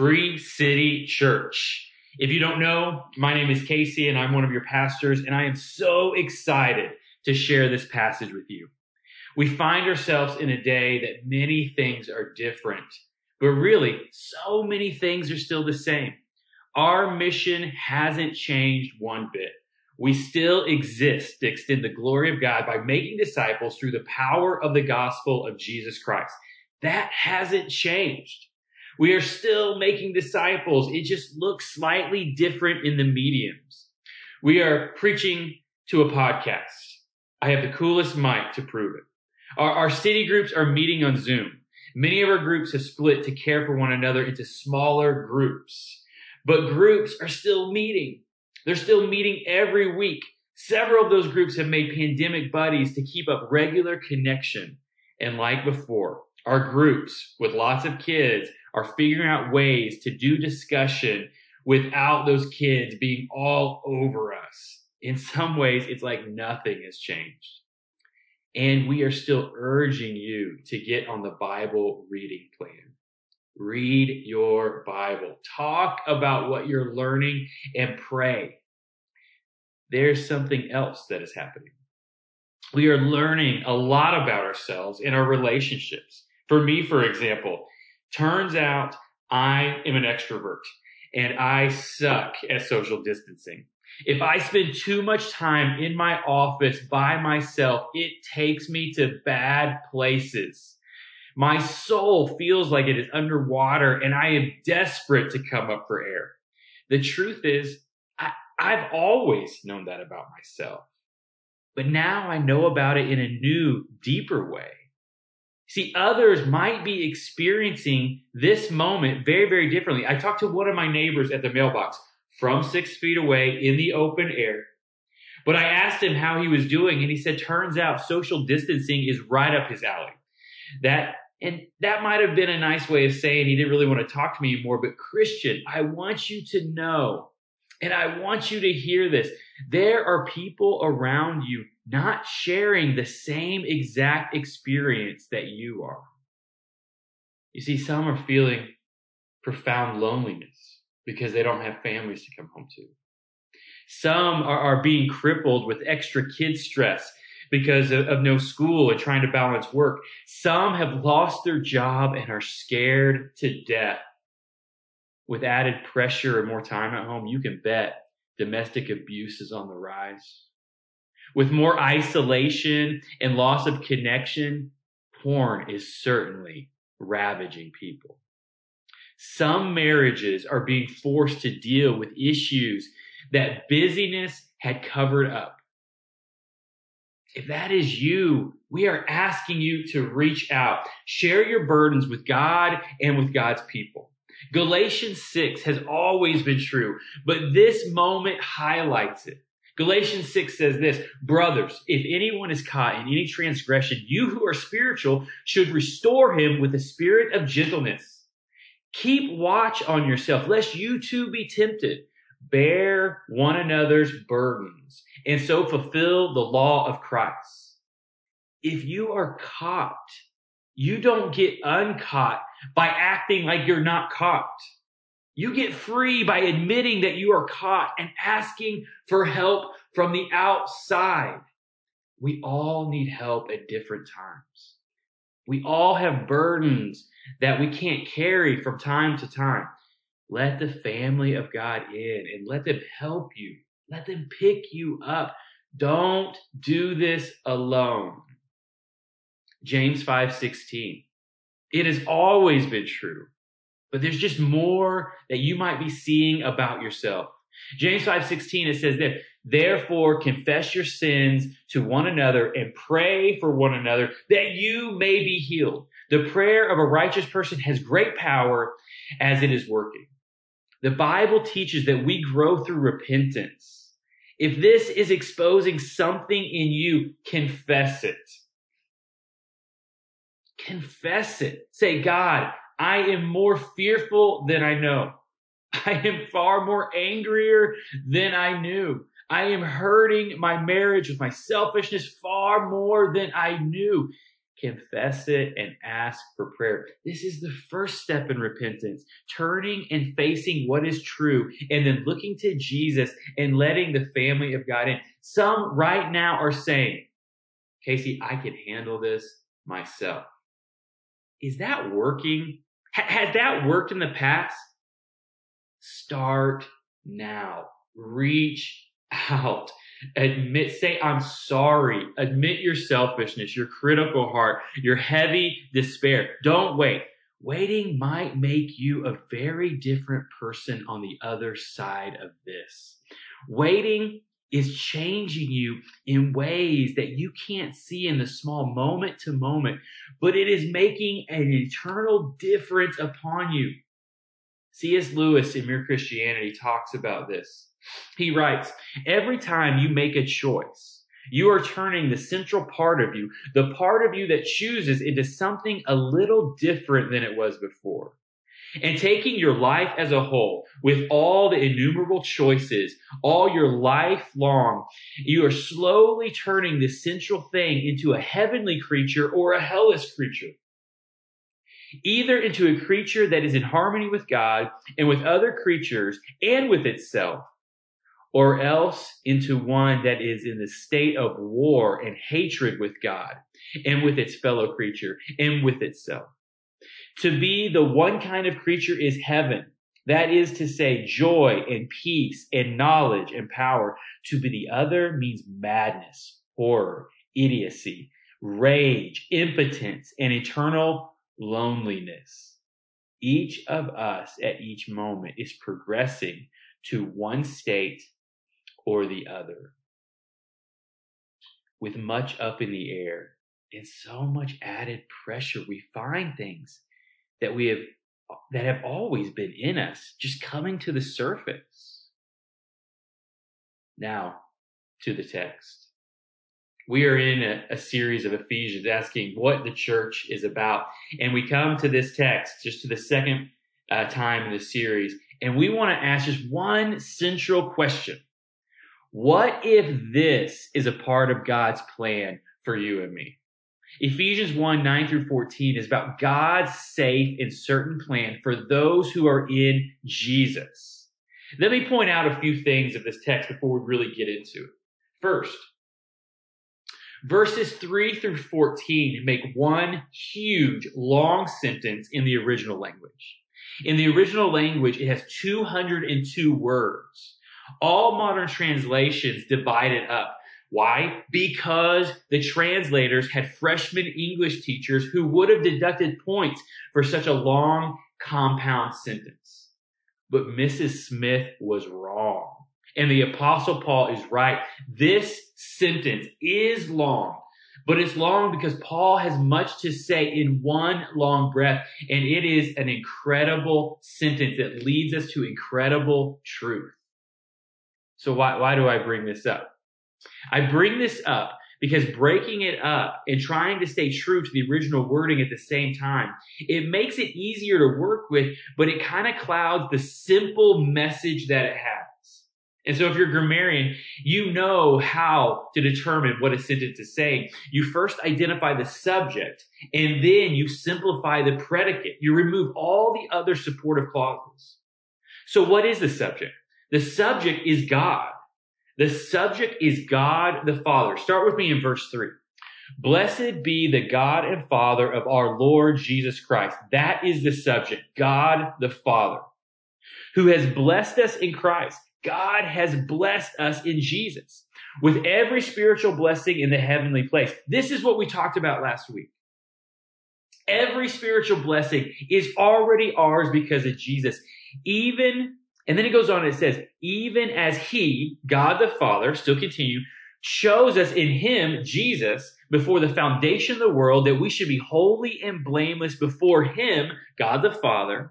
Free City Church. If you don't know, my name is Casey and I'm one of your pastors, and I am so excited to share this passage with you. We find ourselves in a day that many things are different, but really, so many things are still the same. Our mission hasn't changed one bit. We still exist to extend the glory of God by making disciples through the power of the gospel of Jesus Christ. That hasn't changed. We are still making disciples. It just looks slightly different in the mediums. We are preaching to a podcast. I have the coolest mic to prove it. Our, our city groups are meeting on Zoom. Many of our groups have split to care for one another into smaller groups, but groups are still meeting. They're still meeting every week. Several of those groups have made pandemic buddies to keep up regular connection. And like before, our groups with lots of kids are figuring out ways to do discussion without those kids being all over us. In some ways, it's like nothing has changed. And we are still urging you to get on the Bible reading plan. Read your Bible. Talk about what you're learning and pray. There's something else that is happening. We are learning a lot about ourselves and our relationships. For me, for example, turns out I am an extrovert and I suck at social distancing. If I spend too much time in my office by myself, it takes me to bad places. My soul feels like it is underwater and I am desperate to come up for air. The truth is, I, I've always known that about myself. But now I know about it in a new, deeper way. See, others might be experiencing this moment very, very differently. I talked to one of my neighbors at the mailbox from six feet away in the open air. But I asked him how he was doing, and he said, turns out social distancing is right up his alley. That and that might have been a nice way of saying he didn't really want to talk to me anymore. But Christian, I want you to know, and I want you to hear this. There are people around you not sharing the same exact experience that you are. You see, some are feeling profound loneliness because they don't have families to come home to. Some are, are being crippled with extra kid stress because of, of no school and trying to balance work. Some have lost their job and are scared to death. With added pressure and more time at home, you can bet domestic abuse is on the rise. With more isolation and loss of connection, porn is certainly ravaging people. Some marriages are being forced to deal with issues that busyness had covered up. If that is you, we are asking you to reach out, share your burdens with God and with God's people. Galatians 6 has always been true, but this moment highlights it. Galatians 6 says this, brothers, if anyone is caught in any transgression, you who are spiritual should restore him with a spirit of gentleness. Keep watch on yourself, lest you too be tempted. Bear one another's burdens and so fulfill the law of Christ. If you are caught, you don't get uncaught by acting like you're not caught. You get free by admitting that you are caught and asking for help from the outside. We all need help at different times. We all have burdens that we can't carry from time to time. Let the family of God in and let them help you. Let them pick you up. Don't do this alone. James 5:16. It has always been true but there's just more that you might be seeing about yourself. James 5:16 it says that therefore confess your sins to one another and pray for one another that you may be healed. The prayer of a righteous person has great power as it is working. The Bible teaches that we grow through repentance. If this is exposing something in you, confess it. Confess it. Say, God, I am more fearful than I know. I am far more angrier than I knew. I am hurting my marriage with my selfishness far more than I knew. confess it, and ask for prayer. This is the first step in repentance, turning and facing what is true, and then looking to Jesus and letting the family of God in. Some right now are saying, Casey, I can handle this myself. Is that working? Has that worked in the past? Start now. Reach out. Admit, say, I'm sorry. Admit your selfishness, your critical heart, your heavy despair. Don't wait. Waiting might make you a very different person on the other side of this. Waiting is changing you in ways that you can't see in the small moment to moment, but it is making an eternal difference upon you. C.S. Lewis in Mere Christianity talks about this. He writes, every time you make a choice, you are turning the central part of you, the part of you that chooses into something a little different than it was before. And taking your life as a whole, with all the innumerable choices, all your life long, you are slowly turning the central thing into a heavenly creature or a hellish creature. Either into a creature that is in harmony with God and with other creatures and with itself, or else into one that is in the state of war and hatred with God and with its fellow creature and with itself. To be the one kind of creature is heaven. That is to say, joy and peace and knowledge and power. To be the other means madness, horror, idiocy, rage, impotence, and eternal loneliness. Each of us at each moment is progressing to one state or the other. With much up in the air and so much added pressure, we find things that we have that have always been in us just coming to the surface. Now to the text. We are in a, a, series of Ephesians asking what the church is about. And we come to this text just to the second uh, time in the series. And we want to ask just one central question. What if this is a part of God's plan for you and me? Ephesians 1 9 through 14 is about God's safe and certain plan for those who are in Jesus. Let me point out a few things of this text before we really get into it. First, verses 3 through 14 make one huge long sentence in the original language. In the original language, it has 202 words. All modern translations divide it up why? Because the translators had freshman English teachers who would have deducted points for such a long compound sentence. But Mrs. Smith was wrong. And the apostle Paul is right. This sentence is long, but it's long because Paul has much to say in one long breath. And it is an incredible sentence that leads us to incredible truth. So why, why do I bring this up? I bring this up because breaking it up and trying to stay true to the original wording at the same time, it makes it easier to work with, but it kind of clouds the simple message that it has. And so if you're a grammarian, you know how to determine what a sentence is saying. You first identify the subject and then you simplify the predicate. You remove all the other supportive clauses. So what is the subject? The subject is God. The subject is God the Father. Start with me in verse 3. Blessed be the God and Father of our Lord Jesus Christ. That is the subject. God the Father, who has blessed us in Christ. God has blessed us in Jesus with every spiritual blessing in the heavenly place. This is what we talked about last week. Every spiritual blessing is already ours because of Jesus. Even and then it goes on and it says, even as he, God the Father, still continue, chose us in him, Jesus, before the foundation of the world, that we should be holy and blameless before him, God the Father,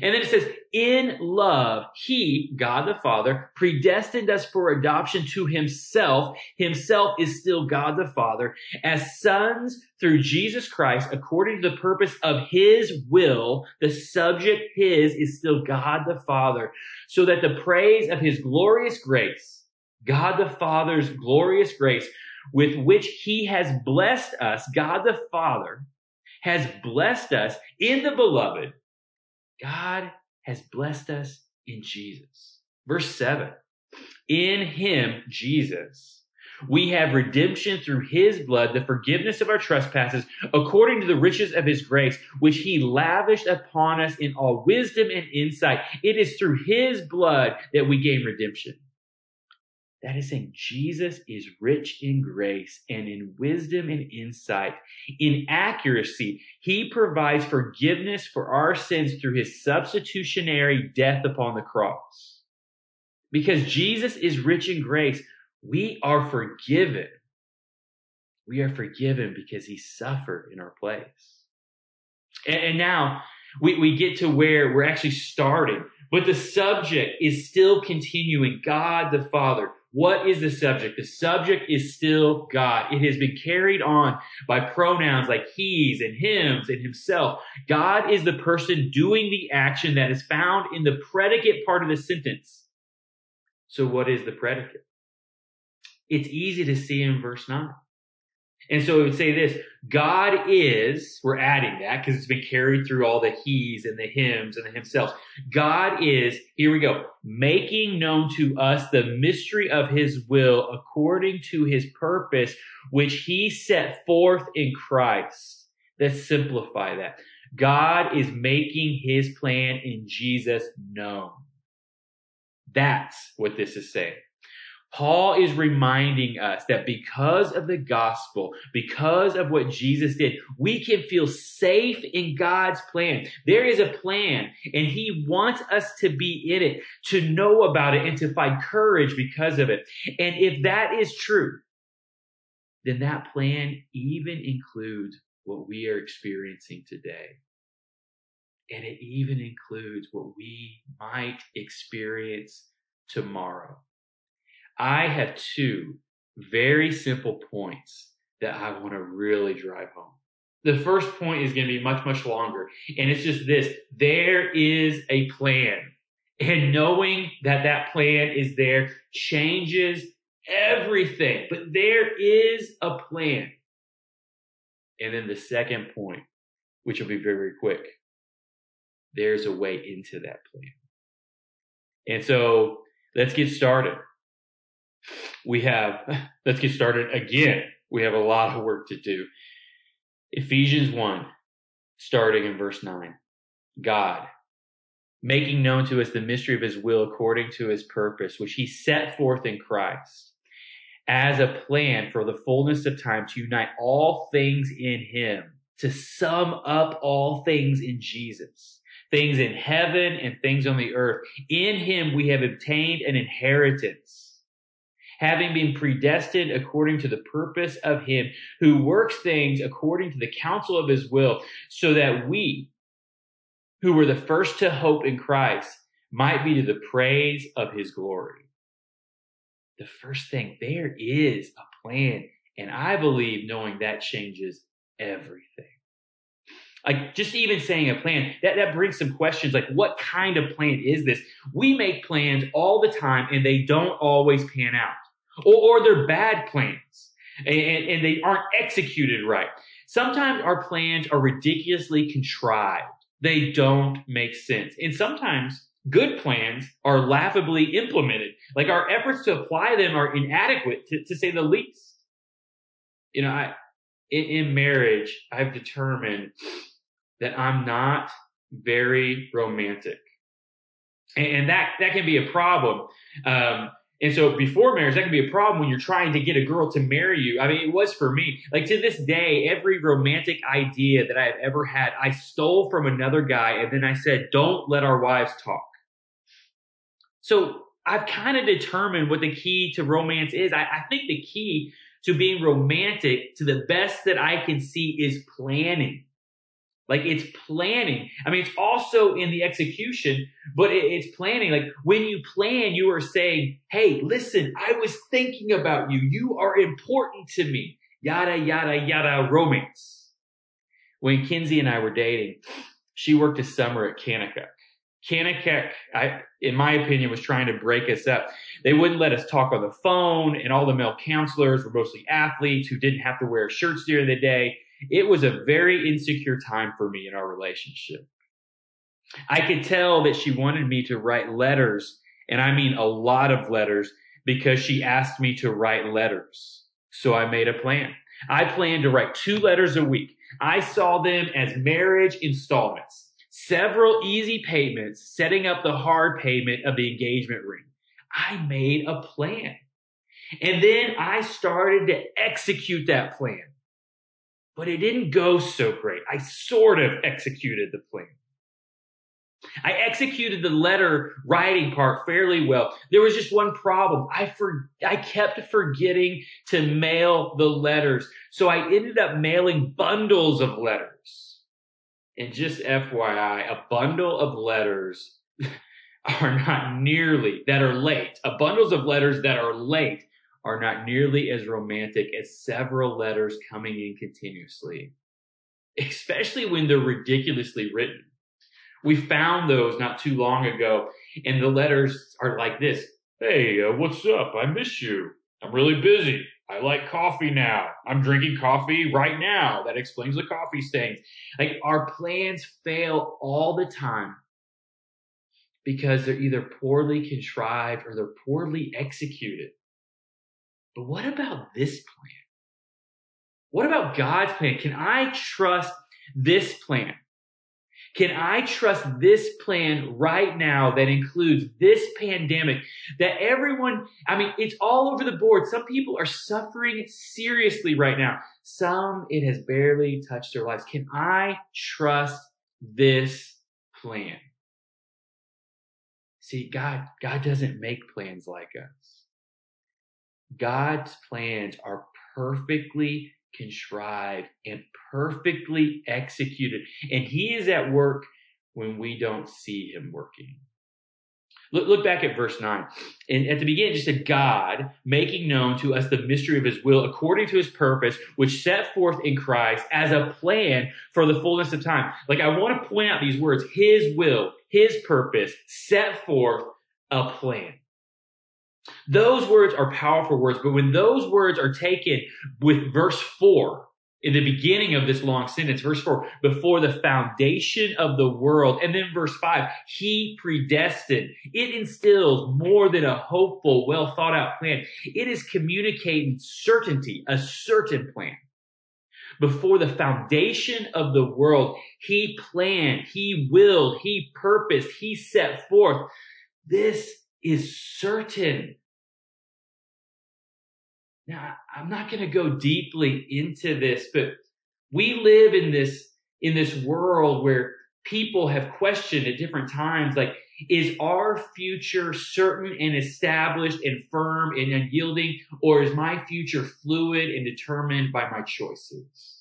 and then it says, in love, he, God the Father, predestined us for adoption to himself. Himself is still God the Father as sons through Jesus Christ, according to the purpose of his will. The subject his is still God the Father, so that the praise of his glorious grace, God the Father's glorious grace, with which he has blessed us, God the Father has blessed us in the beloved. God has blessed us in Jesus. Verse 7 In him, Jesus, we have redemption through his blood, the forgiveness of our trespasses, according to the riches of his grace, which he lavished upon us in all wisdom and insight. It is through his blood that we gain redemption. That is saying Jesus is rich in grace and in wisdom and insight. In accuracy, he provides forgiveness for our sins through his substitutionary death upon the cross. Because Jesus is rich in grace, we are forgiven. We are forgiven because he suffered in our place. And, and now we, we get to where we're actually starting, but the subject is still continuing God the Father. What is the subject? The subject is still God. It has been carried on by pronouns like he's and hims and himself. God is the person doing the action that is found in the predicate part of the sentence. So what is the predicate? it's easy to see in verse 9. And so it would say this God is, we're adding that because it's been carried through all the he's and the hims and the himself. God is, here we go, making known to us the mystery of his will according to his purpose, which he set forth in Christ. Let's simplify that. God is making his plan in Jesus known. That's what this is saying. Paul is reminding us that because of the gospel, because of what Jesus did, we can feel safe in God's plan. There is a plan and he wants us to be in it, to know about it and to find courage because of it. And if that is true, then that plan even includes what we are experiencing today. And it even includes what we might experience tomorrow. I have two very simple points that I want to really drive home. The first point is going to be much, much longer. And it's just this. There is a plan. And knowing that that plan is there changes everything. But there is a plan. And then the second point, which will be very, very quick. There's a way into that plan. And so let's get started we have, let's get started again. We have a lot of work to do. Ephesians 1, starting in verse 9. God, making known to us the mystery of his will according to his purpose, which he set forth in Christ as a plan for the fullness of time to unite all things in him, to sum up all things in Jesus, things in heaven and things on the earth. In him we have obtained an inheritance having been predestined according to the purpose of him who works things according to the counsel of his will, so that we, who were the first to hope in Christ, might be to the praise of his glory. The first thing, there is a plan. And I believe knowing that changes everything. Like just even saying a plan, that, that brings some questions like what kind of plan is this? We make plans all the time and they don't always pan out or, or they're bad plans and, and they aren't executed right. Sometimes our plans are ridiculously contrived. They don't make sense. And sometimes good plans are laughably implemented. Like our efforts to apply them are inadequate to, to say the least. You know, I, in, in marriage, I've determined that I'm not very romantic. And, and that, that can be a problem. Um, and so before marriage, that can be a problem when you're trying to get a girl to marry you. I mean, it was for me. Like to this day, every romantic idea that I have ever had, I stole from another guy and then I said, don't let our wives talk. So I've kind of determined what the key to romance is. I, I think the key to being romantic to the best that I can see is planning. Like it's planning. I mean, it's also in the execution, but it's planning. Like when you plan, you are saying, Hey, listen, I was thinking about you. You are important to me. Yada, yada, yada, romance. When Kinsey and I were dating, she worked a summer at Kanakuk. Kanakuk, I, in my opinion, was trying to break us up. They wouldn't let us talk on the phone, and all the male counselors were mostly athletes who didn't have to wear shirts during the day. It was a very insecure time for me in our relationship. I could tell that she wanted me to write letters, and I mean a lot of letters, because she asked me to write letters. So I made a plan. I planned to write two letters a week. I saw them as marriage installments, several easy payments, setting up the hard payment of the engagement ring. I made a plan. And then I started to execute that plan. But it didn't go so great. I sort of executed the plan. I executed the letter writing part fairly well. There was just one problem. I for, I kept forgetting to mail the letters. So I ended up mailing bundles of letters. And just FYI, a bundle of letters are not nearly that are late. A bundles of letters that are late are not nearly as romantic as several letters coming in continuously, especially when they're ridiculously written. We found those not too long ago, and the letters are like this Hey, uh, what's up? I miss you. I'm really busy. I like coffee now. I'm drinking coffee right now. That explains the coffee stains. Like our plans fail all the time because they're either poorly contrived or they're poorly executed. But what about this plan? What about God's plan? Can I trust this plan? Can I trust this plan right now that includes this pandemic that everyone, I mean, it's all over the board. Some people are suffering seriously right now. Some, it has barely touched their lives. Can I trust this plan? See, God, God doesn't make plans like us. God's plans are perfectly contrived and perfectly executed. And he is at work when we don't see him working. Look, look back at verse 9. And at the beginning, just said, God making known to us the mystery of his will according to his purpose, which set forth in Christ as a plan for the fullness of time. Like, I want to point out these words his will, his purpose, set forth a plan. Those words are powerful words, but when those words are taken with verse 4, in the beginning of this long sentence, verse 4, before the foundation of the world, and then verse 5, he predestined. It instills more than a hopeful, well thought out plan. It is communicating certainty, a certain plan. Before the foundation of the world, he planned, he willed, he purposed, he set forth. This is certain. Now, I'm not going to go deeply into this, but we live in this, in this world where people have questioned at different times, like, is our future certain and established and firm and unyielding, or is my future fluid and determined by my choices?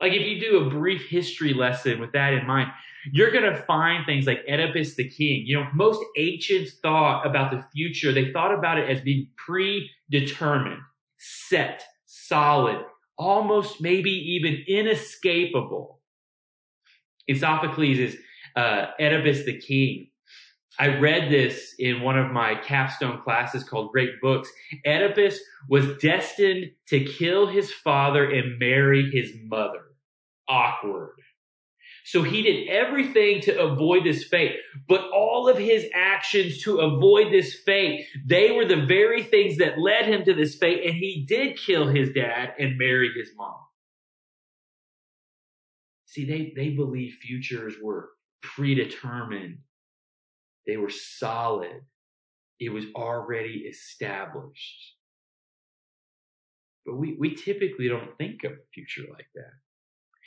Like if you do a brief history lesson with that in mind, you're going to find things like Oedipus the king. You know, most ancients thought about the future. They thought about it as being predetermined, set, solid, almost maybe even inescapable. In Sophocles is uh, Oedipus the king. I read this in one of my capstone classes called Great Books. Oedipus was destined to kill his father and marry his mother awkward. So he did everything to avoid this fate, but all of his actions to avoid this fate, they were the very things that led him to this fate. And he did kill his dad and marry his mom. See, they, they believed futures were predetermined. They were solid. It was already established. But we, we typically don't think of a future like that.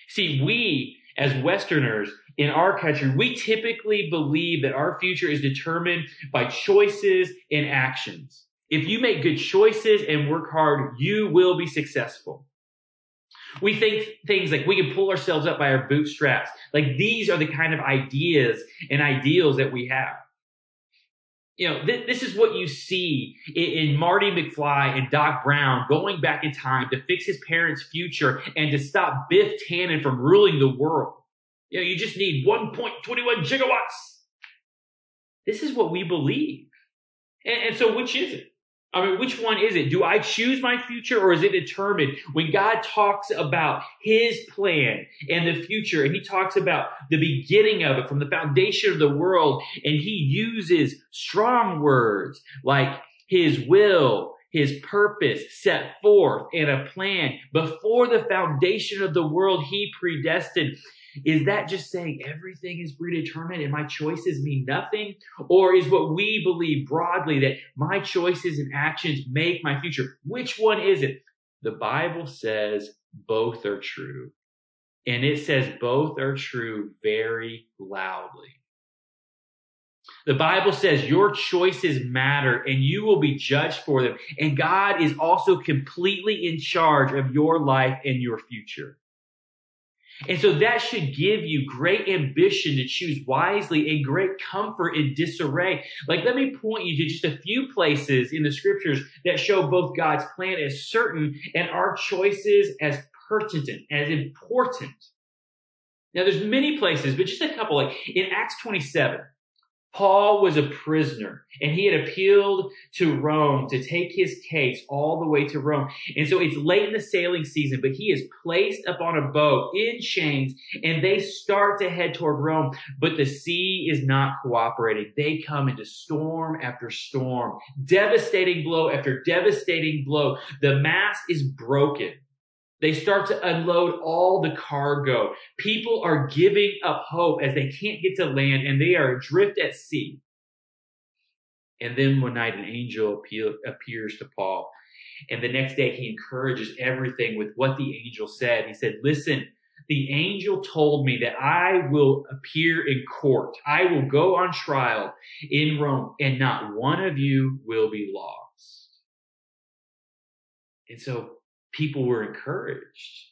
See, we as Westerners in our country, we typically believe that our future is determined by choices and actions. If you make good choices and work hard, you will be successful. We think things like we can pull ourselves up by our bootstraps. Like these are the kind of ideas and ideals that we have you know, th- this is what you see in, in, Marty McFly and Doc Brown going back in time to fix his parents' future and to stop Biff Tannen from ruling the world. You know, you just need 1.21 gigawatts this is what we believe. And, and so, which is it? I mean, which one is it? Do I choose my future or is it determined? When God talks about his plan and the future, and he talks about the beginning of it from the foundation of the world, and he uses strong words like his will, his purpose set forth, and a plan before the foundation of the world he predestined. Is that just saying everything is predetermined and my choices mean nothing? Or is what we believe broadly that my choices and actions make my future? Which one is it? The Bible says both are true. And it says both are true very loudly. The Bible says your choices matter and you will be judged for them. And God is also completely in charge of your life and your future. And so that should give you great ambition to choose wisely and great comfort in disarray. Like, let me point you to just a few places in the scriptures that show both God's plan as certain and our choices as pertinent, as important. Now, there's many places, but just a couple. Like in Acts 27, Paul was a prisoner and he had appealed to Rome to take his case all the way to Rome. And so it's late in the sailing season, but he is placed up on a boat in chains and they start to head toward Rome, but the sea is not cooperating. They come into storm after storm, devastating blow after devastating blow. The mast is broken. They start to unload all the cargo. People are giving up hope as they can't get to land and they are adrift at sea. And then one night an angel appears to Paul. And the next day he encourages everything with what the angel said. He said, listen, the angel told me that I will appear in court. I will go on trial in Rome and not one of you will be lost. And so people were encouraged.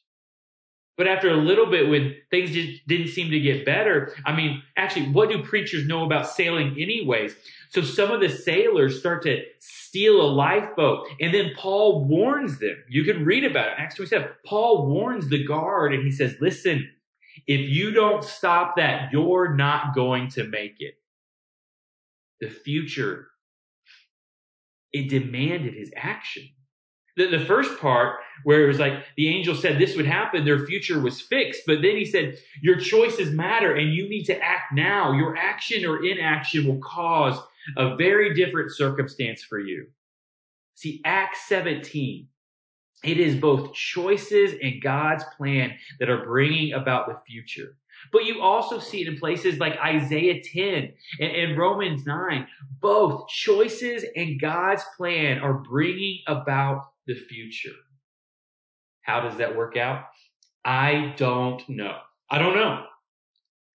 But after a little bit, when things just didn't seem to get better, I mean, actually, what do preachers know about sailing anyways? So some of the sailors start to steal a lifeboat. And then Paul warns them. You can read about it. Acts 27. Paul warns the guard and he says, listen, if you don't stop that, you're not going to make it. The future, it demanded his action. The, the first part, where it was like the angel said this would happen, their future was fixed. But then he said, Your choices matter and you need to act now. Your action or inaction will cause a very different circumstance for you. See, Acts 17, it is both choices and God's plan that are bringing about the future. But you also see it in places like Isaiah 10 and, and, Romans 9. Both choices and God's plan are bringing about the future. How does that work out? I don't know. I don't know.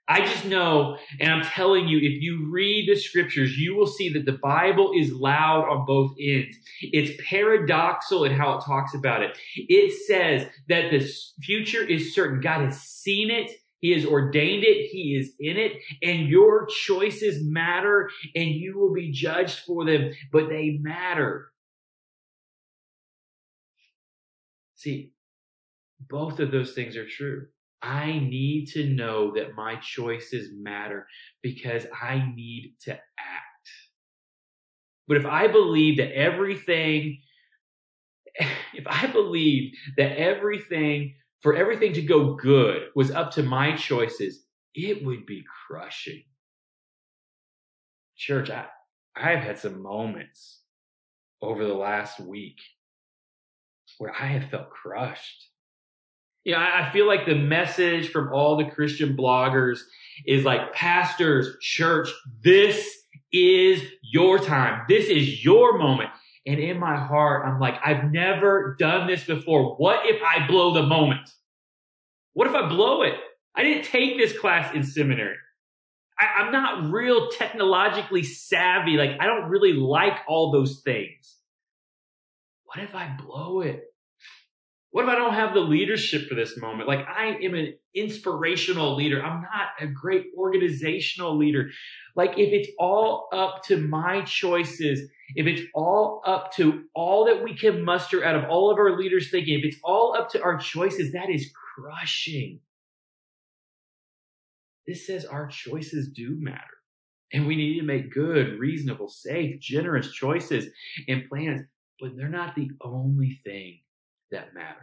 I just know, and I'm telling you, if you read the scriptures, you will see that the Bible is loud on both ends. It's paradoxical in how it talks about it. It says that the future is certain. God has seen it. He has ordained it. He is in it and your choices matter and you will be judged for them, but they matter. See, both of those things are true. I need to know that my choices matter because I need to act. But if I believe that everything, if I believe that everything, for everything to go good was up to my choices, it would be crushing. Church, I, I've had some moments over the last week where I have felt crushed. You know, I feel like the message from all the Christian bloggers is like, pastors, church, this is your time. This is your moment. And in my heart, I'm like, I've never done this before. What if I blow the moment? What if I blow it? I didn't take this class in seminary. I, am not real technologically savvy. Like, I don't really like all those things. What if I blow it? What if I don't have the leadership for this moment? Like I am an inspirational leader. I'm not a great organizational leader. Like if it's all up to my choices, if it's all up to all that we can muster out of all of our leaders thinking, if it's all up to our choices, that is crushing. This says our choices do matter. And we need to make good, reasonable, safe, generous choices and plans, but they're not the only thing that matters.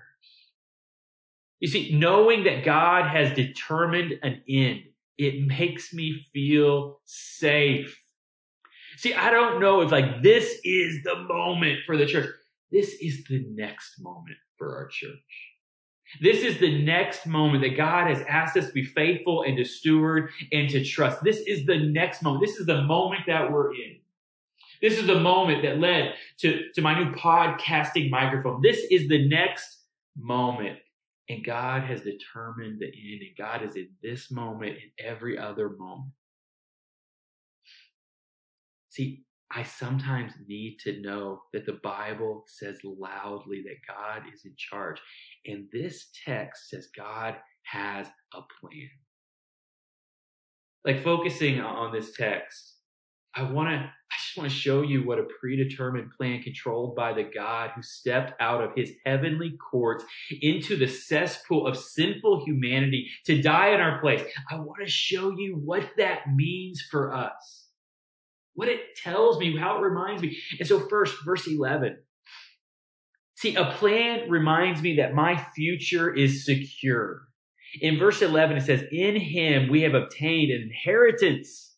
You see, knowing that God has determined an end, it makes me feel safe. See, I don't know if like this is the moment for the church. This is the next moment for our church. This is the next moment that God has asked us to be faithful and to steward and to trust. This is the next moment. This is the moment that we're in. This is the moment that led to, to my new podcasting microphone. This is the next moment. And God has determined the end, and God is in this moment and every other moment. See, I sometimes need to know that the Bible says loudly that God is in charge. And this text says God has a plan. Like focusing on this text, I want to, just want to show you what a predetermined plan controlled by the God who stepped out of his heavenly courts into the cesspool of sinful humanity to die in our place. I want to show you what that means for us what it tells me, how it reminds me. And so, first, verse 11. See, a plan reminds me that my future is secure. In verse 11, it says, In him we have obtained an inheritance,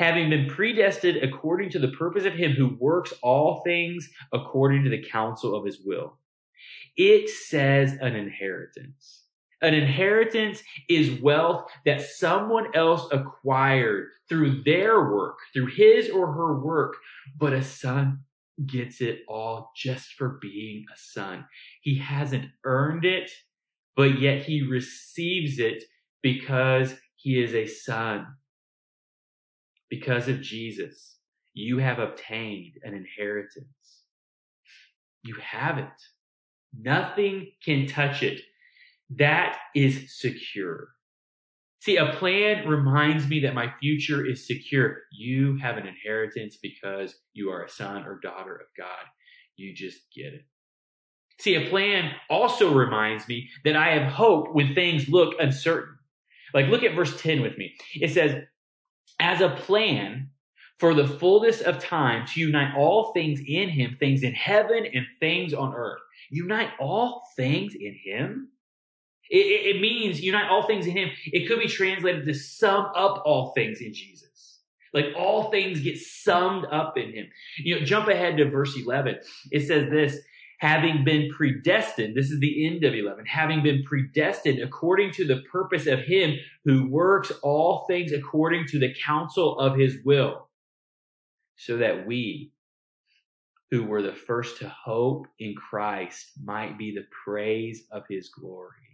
having been predestined according to the purpose of him who works all things according to the counsel of his will. It says an inheritance. An inheritance is wealth that someone else acquired through their work, through his or her work, but a son gets it all just for being a son. He hasn't earned it, but yet he receives it because he is a son. Because of Jesus, you have obtained an inheritance. You have it. Nothing can touch it. That is secure. See, a plan reminds me that my future is secure. You have an inheritance because you are a son or daughter of God. You just get it. See, a plan also reminds me that I have hope when things look uncertain. Like, look at verse 10 with me. It says, as a plan for the fullness of time to unite all things in him, things in heaven and things on earth. Unite all things in him? It, it, means unite all things in Him. It could be translated to sum up all things in Jesus. Like all things get summed up in Him. You know, jump ahead to verse 11. It says this, having been predestined, this is the end of 11, having been predestined according to the purpose of Him who works all things according to the counsel of His will, so that we, who were the first to hope in Christ, might be the praise of His glory.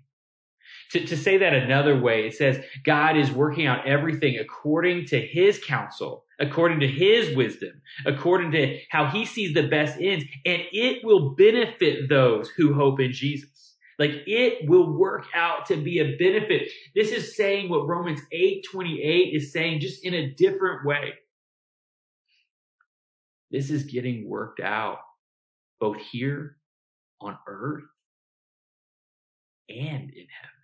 To, to say that another way, it says God is working out everything according to his counsel, according to his wisdom, according to how he sees the best ends, and it will benefit those who hope in Jesus. Like it will work out to be a benefit. This is saying what Romans 8 28 is saying, just in a different way. This is getting worked out both here on earth and in heaven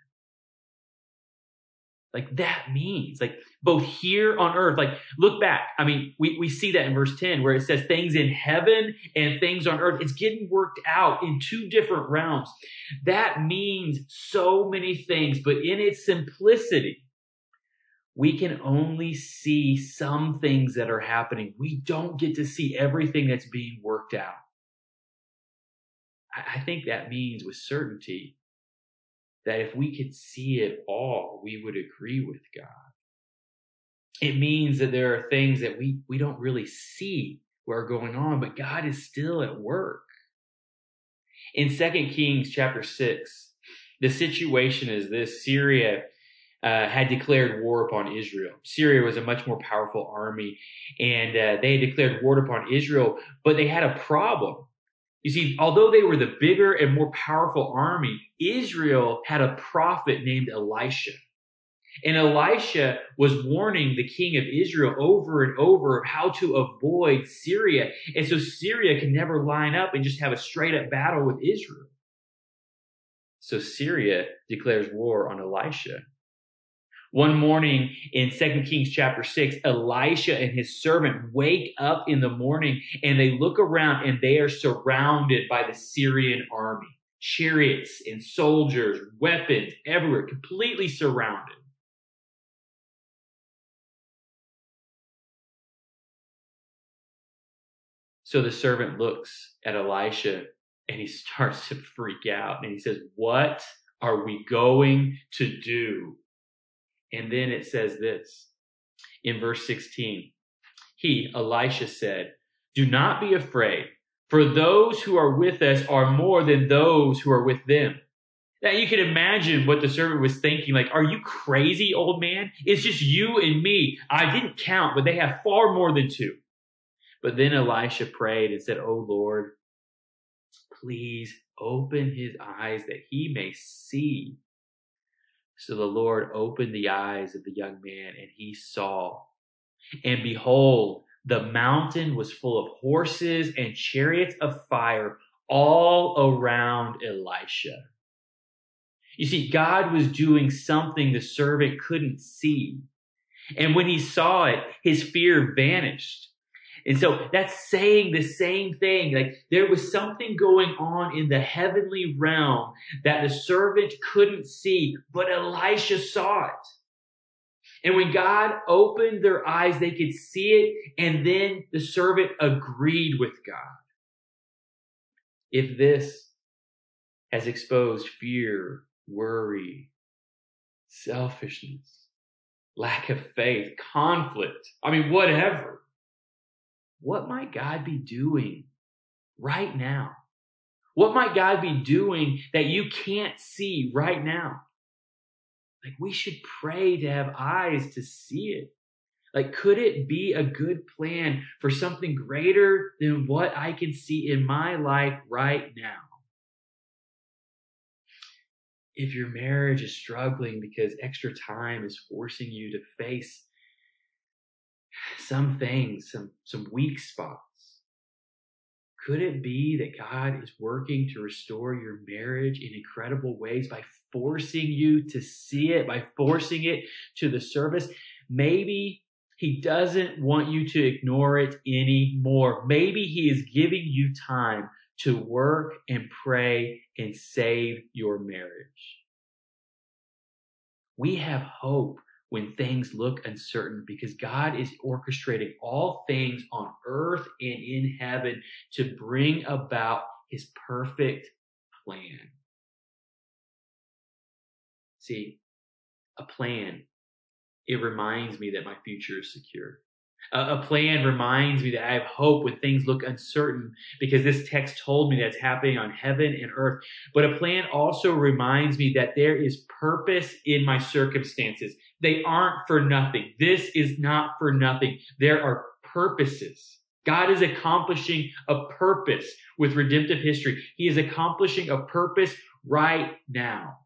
like that means like both here on earth like look back. I mean we, we see that in verse 10 where it says things in heaven and things on earth. It's getting worked out in two different realms. That means so many things but in its simplicity we can only see some things that are happening. We don't get to see everything that's being worked out. I, I think that means with certainty that if we could see it all, we would agree with God. It means that there are things that we, we don't really see are going on, but God is still at work. In Second Kings chapter 6, the situation is this Syria uh, had declared war upon Israel. Syria was a much more powerful army, and uh, they had declared war upon Israel, but they had a problem. You see, although they were the bigger and more powerful army, Israel had a prophet named Elisha. And Elisha was warning the king of Israel over and over of how to avoid Syria. And so Syria can never line up and just have a straight up battle with Israel. So Syria declares war on Elisha. One morning in 2 Kings chapter 6, Elisha and his servant wake up in the morning and they look around and they are surrounded by the Syrian army. Chariots and soldiers, weapons everywhere, completely surrounded. So the servant looks at Elisha and he starts to freak out and he says, What are we going to do? And then it says this in verse 16 He, Elisha, said, Do not be afraid, for those who are with us are more than those who are with them. Now you can imagine what the servant was thinking. Like, are you crazy, old man? It's just you and me. I didn't count, but they have far more than two. But then Elisha prayed and said, Oh Lord, please open his eyes that he may see. So the Lord opened the eyes of the young man and he saw. And behold, the mountain was full of horses and chariots of fire all around Elisha. You see, God was doing something the servant couldn't see. And when he saw it, his fear vanished. And so that's saying the same thing. Like there was something going on in the heavenly realm that the servant couldn't see, but Elisha saw it. And when God opened their eyes, they could see it. And then the servant agreed with God. If this has exposed fear, worry, selfishness, lack of faith, conflict, I mean, whatever what might God be doing right now? What might God be doing that you can't see right now? Like, we should pray to have eyes to see it. Like, could it be a good plan for something greater than what I can see in my life right now? If your marriage is struggling because extra time is forcing you to face some things, some, some weak spots. Could it be that God is working to restore your marriage in incredible ways by forcing you to see it, by forcing it to the service? Maybe he doesn't want you to ignore it anymore. Maybe he is giving you time to work and pray and save your marriage. We have hope when things look uncertain because God is orchestrating all things on earth and in heaven to bring about his perfect plan. See, a plan, it reminds me that my future is secure. A, plan reminds me that I have hope when things look uncertain because this text told me that's happening on heaven and earth. But a plan also reminds me that there is purpose in my circumstances. They aren't for nothing. This is not for nothing. There are purposes. God is accomplishing a purpose with redemptive history. He is accomplishing a purpose right now.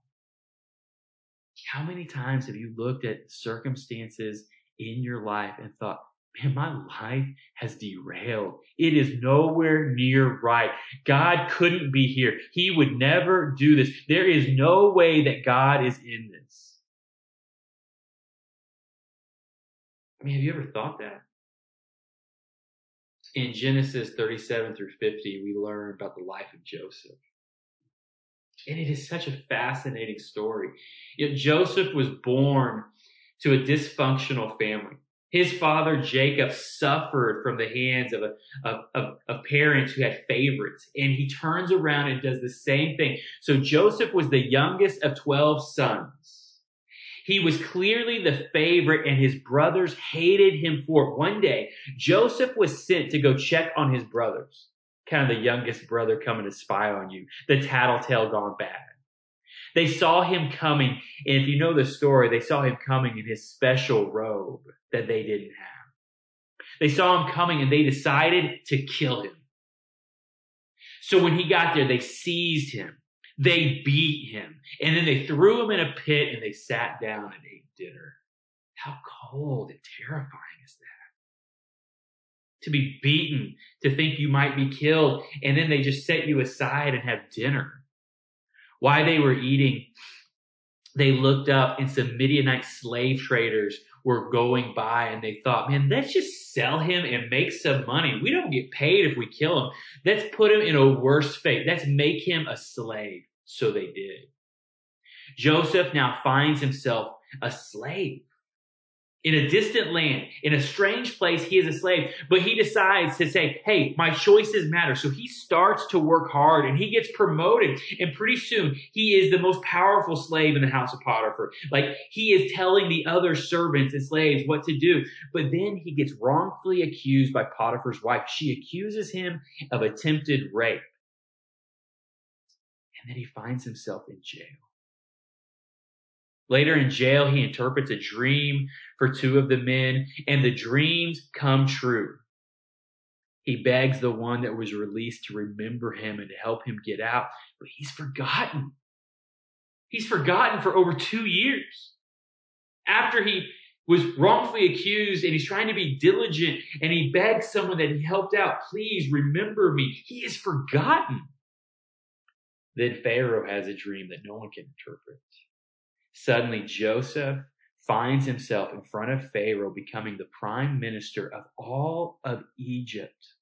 How many times have you looked at circumstances in your life and thought, man, my life has derailed. It is nowhere near right. God couldn't be here. He would never do this. There is no way that God is in this. I mean, have you ever thought that? In Genesis 37 through 50, we learn about the life of Joseph. And it is such a fascinating story. Yet Joseph was born to a dysfunctional family. His father Jacob suffered from the hands of, a, of, of, of, parents who had favorites, and he turns around and does the same thing. So Joseph was the youngest of 12 sons. He was clearly the favorite, and his brothers hated him for it. One day, Joseph was sent to go check on his brothers. Kind of the youngest brother coming to spy on you, the tattletale gone bad. They saw him coming, and if you know the story, they saw him coming in his special robe that they didn't have. They saw him coming and they decided to kill him. So when he got there, they seized him. They beat him. And then they threw him in a pit and they sat down and ate dinner. How cold and terrifying is that? To be beaten, to think you might be killed, and then they just set you aside and have dinner. Why they were eating they looked up and some Midianite slave traders were going by and they thought, man, let's just sell him and make some money. We don't get paid if we kill him. Let's put him in a worse fate. Let's make him a slave. So they did. Joseph now finds himself a slave in a distant land, in a strange place, he is a slave, but he decides to say, Hey, my choices matter. So he starts to work hard and he gets promoted. And pretty soon he is the most powerful slave in the house of Potiphar. Like he is telling the other servants and slaves what to do. But then he gets wrongfully accused by Potiphar's wife. She accuses him of attempted rape. And then he finds himself in jail. Later in jail, he interprets a dream for two of the men, and the dreams come true. He begs the one that was released to remember him and to help him get out, but he's forgotten. He's forgotten for over two years. After he was wrongfully accused and he's trying to be diligent and he begs someone that he helped out, please remember me. He is forgotten. Then Pharaoh has a dream that no one can interpret. Suddenly, Joseph finds himself in front of Pharaoh, becoming the prime minister of all of Egypt.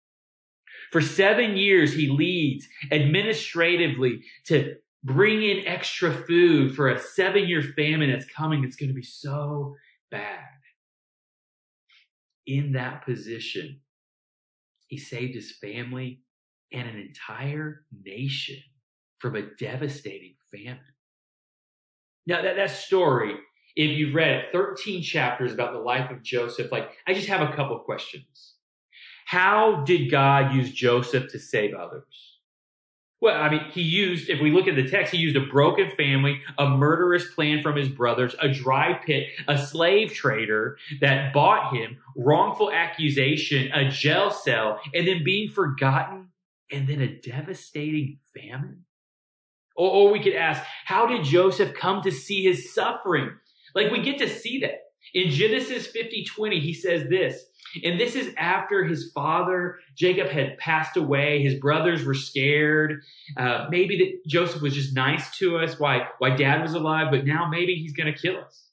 For seven years, he leads administratively to bring in extra food for a seven year famine that's coming. It's going to be so bad. In that position, he saved his family and an entire nation from a devastating famine. Now that, that story, if you've read it, 13 chapters about the life of Joseph, like I just have a couple questions. How did God use Joseph to save others? Well, I mean, he used, if we look at the text, he used a broken family, a murderous plan from his brothers, a dry pit, a slave trader that bought him, wrongful accusation, a jail cell, and then being forgotten, and then a devastating famine. Or, or we could ask, how did Joseph come to see his suffering? Like we get to see that. In Genesis 50, 20, he says this, and this is after his father, Jacob, had passed away. His brothers were scared. Uh, maybe that Joseph was just nice to us why, why dad was alive, but now maybe he's going to kill us.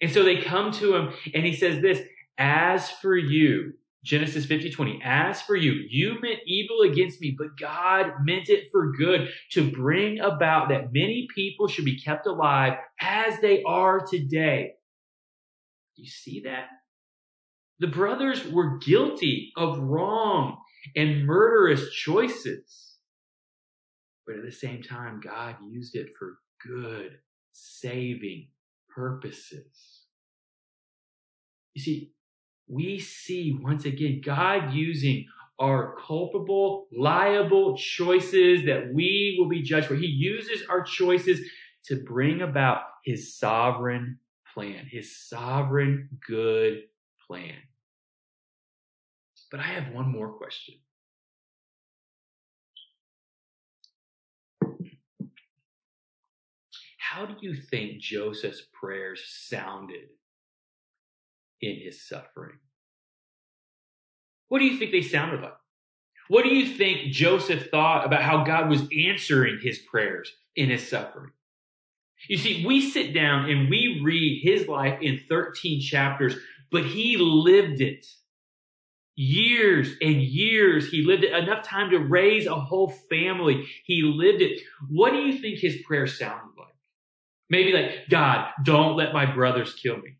And so they come to him and he says this, as for you, Genesis 50, 20. As for you, you meant evil against me, but God meant it for good to bring about that many people should be kept alive as they are today. Do you see that? The brothers were guilty of wrong and murderous choices. But at the same time, God used it for good, saving purposes. You see, we see once again God using our culpable, liable choices that we will be judged for. He uses our choices to bring about his sovereign plan, his sovereign good plan. But I have one more question. How do you think Joseph's prayers sounded in his suffering. What do you think they sounded like? What do you think Joseph thought about how God was answering his prayers in his suffering? You see, we sit down and we read his life in 13 chapters, but he lived it. Years and years he lived it, enough time to raise a whole family. He lived it. What do you think his prayer sounded like? Maybe like, God, don't let my brothers kill me.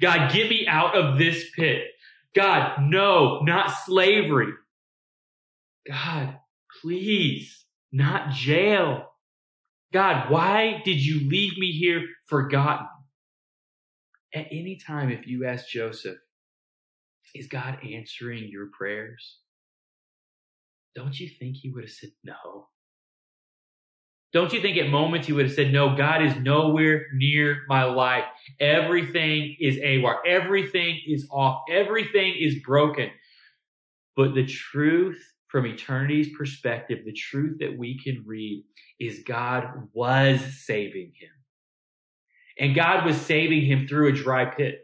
God, get me out of this pit. God, no, not slavery. God, please, not jail. God, why did you leave me here forgotten? At any time, if you ask Joseph, is God answering your prayers? Don't you think he would have said no? Don't you think at moments he would have said, No, God is nowhere near my life. Everything is AWAR. Everything is off. Everything is broken. But the truth from eternity's perspective, the truth that we can read is God was saving him. And God was saving him through a dry pit.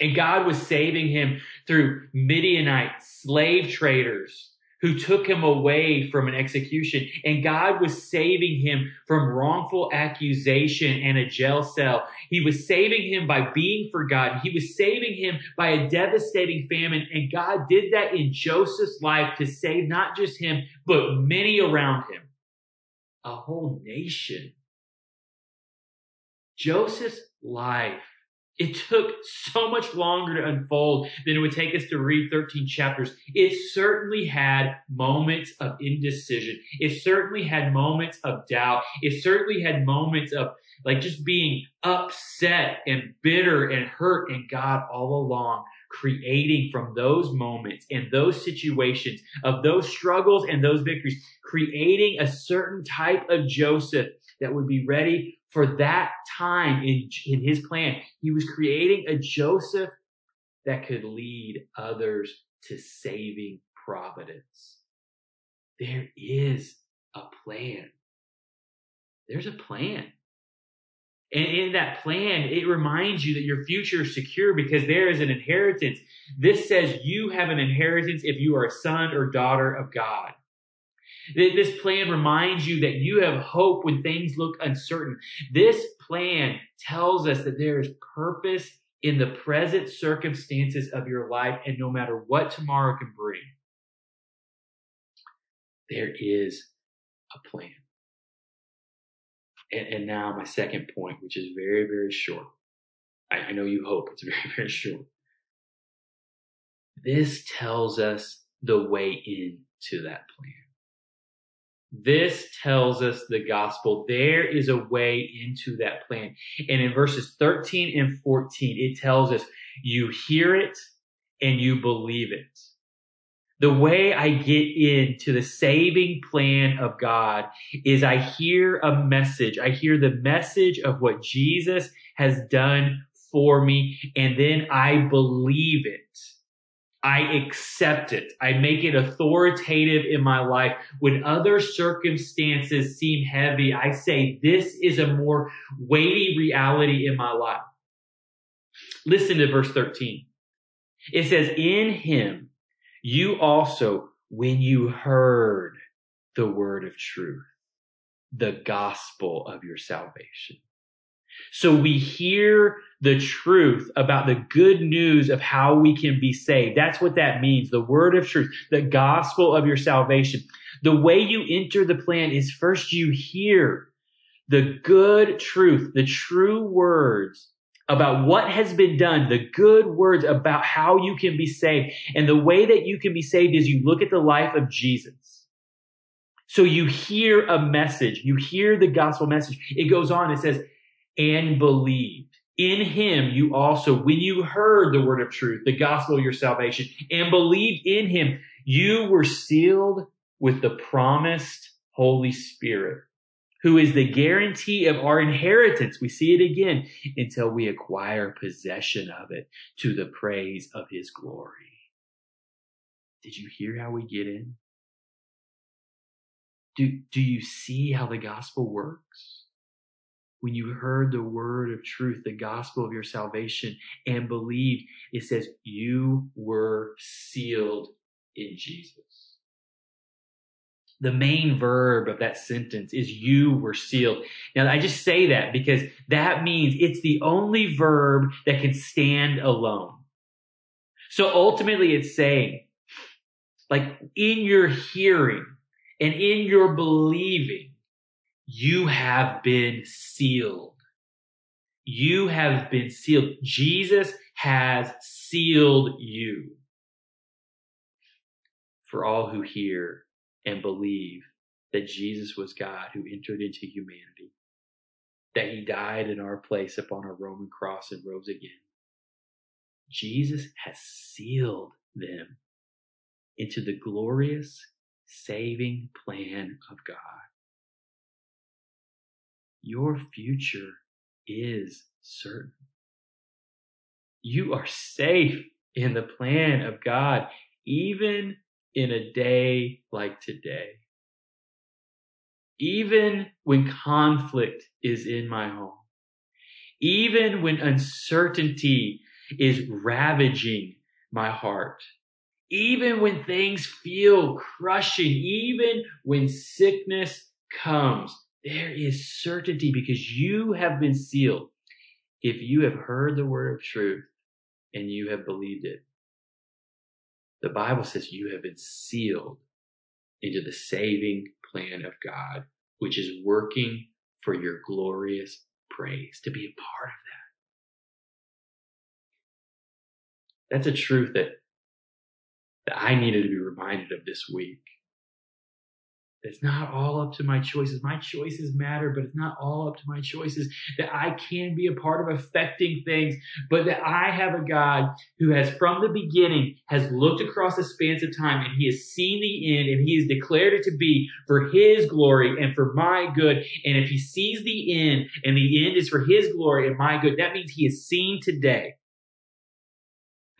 And God was saving him through Midianite slave traders who took him away from an execution. And God was saving him from wrongful accusation and a jail cell. He was saving him by being forgotten. He was saving him by a devastating famine. And God did that in Joseph's life to save not just him, but many around him. A whole nation. Joseph's life it took so much longer to unfold than it would take us to read 13 chapters. It certainly had moments of indecision. It certainly had moments of doubt. It certainly had moments of like just being upset and bitter and hurt and God all along creating from those moments and those situations of those struggles and those victories, creating a certain type of Joseph that would be ready for that time in, in his plan. He was creating a Joseph that could lead others to saving providence. There is a plan. There's a plan. And in that plan, it reminds you that your future is secure because there is an inheritance. This says you have an inheritance if you are a son or daughter of God. This plan reminds you that you have hope when things look uncertain. This plan tells us that there is purpose in the present circumstances of your life, and no matter what tomorrow can bring, there is a plan. And, and now, my second point, which is very, very short. I, I know you hope it's very, very short. This tells us the way into that plan. This tells us the gospel. There is a way into that plan. And in verses 13 and 14, it tells us you hear it and you believe it. The way I get into the saving plan of God is I hear a message. I hear the message of what Jesus has done for me, and then I believe it. I accept it. I make it authoritative in my life. When other circumstances seem heavy, I say, this is a more weighty reality in my life. Listen to verse 13. It says, in him, you also, when you heard the word of truth, the gospel of your salvation. So we hear the truth about the good news of how we can be saved. That's what that means. The word of truth, the gospel of your salvation. The way you enter the plan is first you hear the good truth, the true words about what has been done, the good words about how you can be saved. And the way that you can be saved is you look at the life of Jesus. So you hear a message, you hear the gospel message. It goes on, it says, and believed. In him, you also, when you heard the word of truth, the gospel of your salvation, and believed in him, you were sealed with the promised Holy Spirit, who is the guarantee of our inheritance. We see it again until we acquire possession of it to the praise of his glory. Did you hear how we get in? Do, do you see how the gospel works? When you heard the word of truth, the gospel of your salvation, and believed, it says you were sealed in Jesus. The main verb of that sentence is you were sealed. Now, I just say that because that means it's the only verb that can stand alone. So ultimately, it's saying, like, in your hearing and in your believing, you have been sealed. You have been sealed. Jesus has sealed you. For all who hear and believe that Jesus was God who entered into humanity, that he died in our place upon a Roman cross and rose again. Jesus has sealed them into the glorious saving plan of God. Your future is certain. You are safe in the plan of God, even in a day like today. Even when conflict is in my home, even when uncertainty is ravaging my heart, Even when things feel crushing, even when sickness comes, there is certainty because you have been sealed. If you have heard the word of truth and you have believed it, the Bible says you have been sealed into the saving plan of God, which is working for your glorious praise, to be a part of that. That's a truth that, that I needed to be reminded of this week. It's not all up to my choices. My choices matter, but it's not all up to my choices. That I can be a part of affecting things, but that I have a God who has from the beginning has looked across the spans of time and he has seen the end and he has declared it to be for his glory and for my good. And if he sees the end and the end is for his glory and my good, that means he has seen today.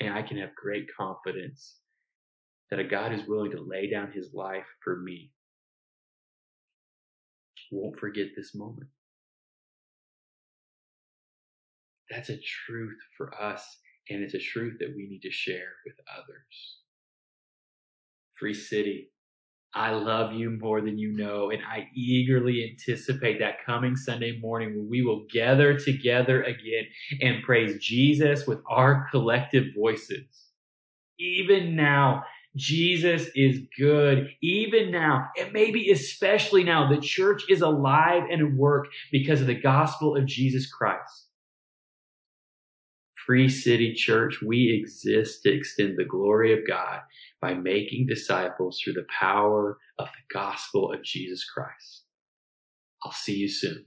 And I can have great confidence that a God is willing to lay down his life for me won't forget this moment. That's a truth for us, and it's a truth that we need to share with others. Free City, I love you more than you know, and I eagerly anticipate that coming Sunday morning when we will gather together again and praise Jesus with our collective voices. Even now, Jesus is good even now, and maybe especially now. The church is alive and at work because of the gospel of Jesus Christ. Free City Church, we exist to extend the glory of God by making disciples through the power of the gospel of Jesus Christ. I'll see you soon.